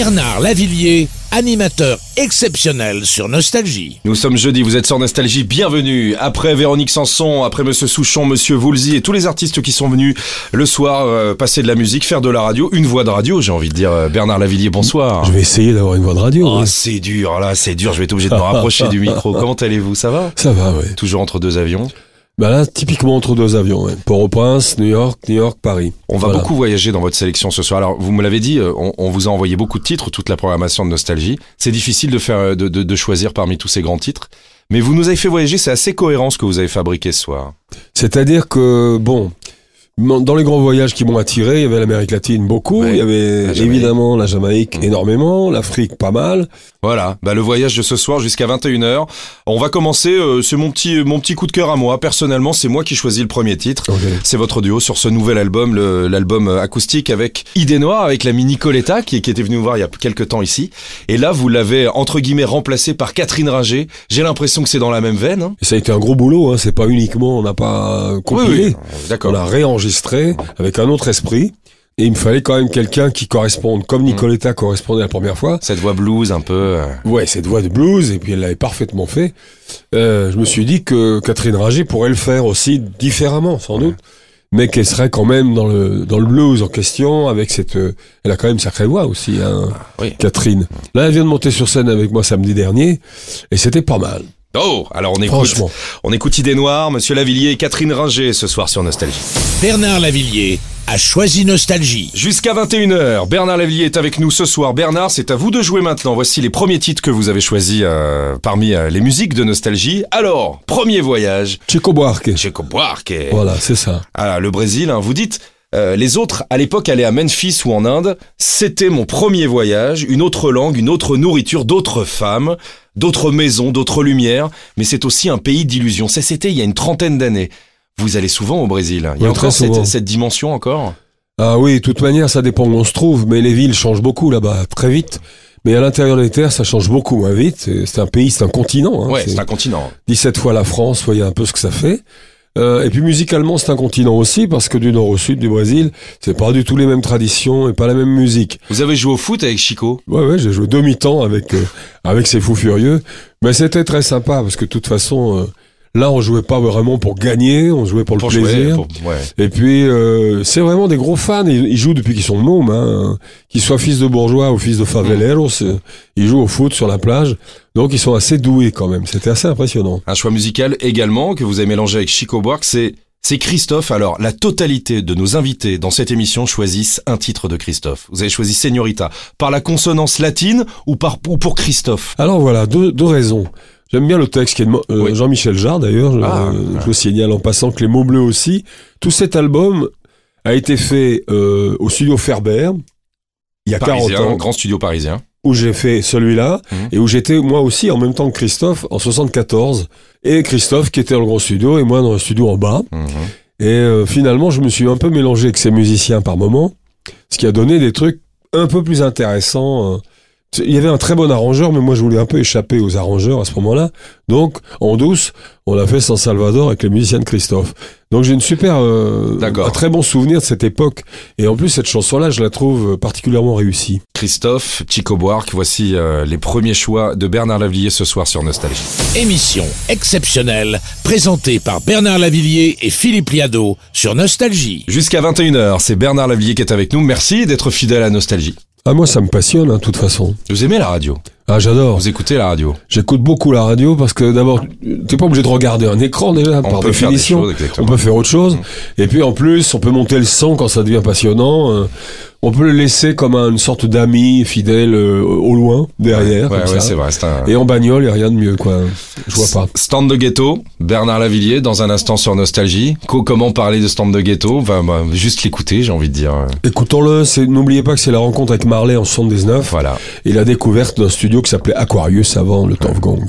Bernard Lavillier, animateur exceptionnel sur Nostalgie. Nous sommes jeudi, vous êtes sur Nostalgie, bienvenue. Après Véronique Sanson, après Monsieur Souchon, Monsieur Woolsey et tous les artistes qui sont venus le soir euh, passer de la musique, faire de la radio, une voix de radio, j'ai envie de dire. euh, Bernard Lavillier, bonsoir. Je vais essayer d'avoir une voix de radio. Oh, oui. c'est dur, là, c'est dur, je vais être obligé de me rapprocher du micro. Comment allez-vous? Ça va? Ça va, ouais. Toujours entre deux avions? Bah là, typiquement entre deux avions. Ouais. Port-au-Prince, New York, New York, Paris. On va Voilà. beaucoup voyager dans votre sélection ce soir. Alors, vous me l'avez dit, euh, on, on vous a envoyé beaucoup de titres, toute la programmation de Nostalgie. C'est difficile de faire, de, de- de choisir parmi tous ces grands titres. Mais vous nous avez fait voyager, c'est assez cohérent ce que vous avez fabriqué ce soir. C'est-à-dire que, bon, dans les grands voyages qui m'ont attiré, il y avait l'Amérique latine beaucoup, Ouais, il y avait la évidemment la Jamaïque Mm. énormément, l'Afrique pas mal. Voilà, bah le voyage de ce soir jusqu'à 21h. On va commencer, euh, c'est mon petit, mon petit coup de cœur à moi. Personnellement, c'est moi qui choisis le premier titre. Ok. C'est votre duo sur ce nouvel album, l'album euh, acoustique avec Idée Noire, avec l'ami Nicoletta qui, qui était venu nous voir il y a quelques temps ici. Et là, vous l'avez entre guillemets remplacé par Catherine Ringer. J'ai l'impression que c'est dans la même veine. hein. Et ça a été un gros boulot, hein. c'est pas uniquement, on n'a pas compilé, Oui, oui, d'accord. on a réenregistré avec un autre esprit. Et il me fallait quand même quelqu'un qui corresponde, comme Nicoletta correspondait la première fois, Cette voix blues un peu. euh, Ouais, cette voix de blues, et puis elle l'avait parfaitement fait. Euh, je me suis dit que Catherine Ringer pourrait le faire aussi différemment, sans doute, mais qu'elle serait quand même dans le dans le blues en question, avec cette. euh, elle a quand même sacrée voix aussi, hein, oui. Catherine. Là, elle vient de monter sur scène avec moi samedi dernier, et c'était pas mal. Oh, alors on écoute, on écoute Idée Noire, Monsieur Lavillier et Catherine Ringer ce soir sur Nostalgie. Bernard Lavillier a choisi Nostalgie. Jusqu'à 21h, Bernard Lavillier est avec nous ce soir. Bernard, c'est à vous de jouer maintenant. Voici les premiers titres que vous avez choisis euh, parmi euh, les musiques de Nostalgie. Alors, premier voyage, Chico Buarque. Chico Buarque. Voilà, c'est ça. Ah, le Brésil, hein, vous dites, euh, les autres, à l'époque, aller à Memphis ou en Inde, c'était mon premier voyage, une autre langue, une autre nourriture, d'autres femmes, d'autres maisons, d'autres lumières, mais c'est aussi un pays d'illusions. Ça, c'était il y a une trentaine d'années. Vous allez souvent au Brésil. Il y a Oui, encore cette, dimension encore Ah oui, de toute manière, ça dépend où on se trouve, mais les villes changent beaucoup là-bas, très vite. Mais à l'intérieur des terres, ça change beaucoup moins vite. C'est un pays, c'est un continent. hein. Ouais, C'est- c'est un continent. 17 fois la France, voyez un peu ce que ça fait. Euh, et puis musicalement, c'est un continent aussi, parce que du nord au sud du Brésil, c'est pas du tout les mêmes traditions et pas la même musique. Vous avez joué au foot avec Chico? Ouais, ouais, j'ai joué demi-temps avec, euh, avec ces fous furieux. Mais c'était très sympa, parce que de toute façon, euh, là, on jouait pas vraiment pour gagner, on jouait pour le plaisir. jouer pour- ouais. Et puis, euh, c'est vraiment des gros fans. Ils, ils jouent depuis qu'ils sont mômes. Hein. Qu'ils soient fils de bourgeois ou fils de faveleros, euh, ils jouent au foot sur la plage. Donc, ils sont assez doués quand même. C'était assez impressionnant. Un choix musical également que vous avez mélangé avec Chico Buarque, c'est c'est Christophe. Alors, la totalité de nos invités dans cette émission choisissent un titre de Christophe. Vous avez choisi Señorita par la consonance latine ou par ou pour Christophe? Alors voilà, deux, deux raisons. J'aime bien le texte qui est de euh, Oui. Jean-Michel Jarre d'ailleurs. Je- Ah, euh, ouais. je vous signale en passant que les mots bleus aussi. Tout cet album a été fait euh, au studio Ferber il y a 40 Parisien, ans, grand studio parisien. où j'ai fait celui-là Mhm. et où j'étais moi aussi en même temps que Christophe en 74 et Christophe qui était dans le grand studio et moi dans le studio en bas. Mhm. Et euh, finalement, je me suis un peu mélangé avec ces musiciens par moment, ce qui a donné des trucs un peu plus intéressants. Il y avait un très bon arrangeur, mais moi je voulais un peu échapper aux arrangeurs à ce moment-là. Donc, en douce, on a fait San Salvador avec les musiciens de Christophe. Donc j'ai une super, euh, D'accord. un très bon souvenir de cette époque. Et en plus, cette chanson-là, je la trouve particulièrement réussie. Christophe, Chico Buarque, voici euh, les premiers choix de Bernard Lavillier ce soir sur Nostalgie. Émission exceptionnelle présentée par Bernard Lavillier et Philippe Liado sur Nostalgie. Jusqu'à 21h, c'est Bernard Lavillier qui est avec nous. Merci d'être fidèle à Nostalgie. Ah moi, ça me passionne, hein, de toute façon. Vous aimez la radio? Ah, j'adore. Vous écoutez la radio J'écoute beaucoup la radio parce que d'abord, t'es pas obligé de regarder un écran déjà, par peut faire des définition. choses, on peut faire autre chose. Et puis en plus, on peut monter le son quand ça devient passionnant. euh, on peut le laisser comme un- une sorte d'ami fidèle euh, au loin, derrière. Ouais, ouais, c'est vrai. un... Et en bagnole, il n'y a rien de mieux, quoi. Je vois pas. Stand de ghetto, Bernard Lavillier, dans un instant sur Nostalgie. Co- comment parler de stand de ghetto? Enfin, bah, juste l'écouter, j'ai envie de dire. Écoutons-le, n'oubliez pas que c'est la rencontre avec Marley en 79 Voilà. et la découverte d'un studio qui s'appelait Aquarius avant le Top Gong.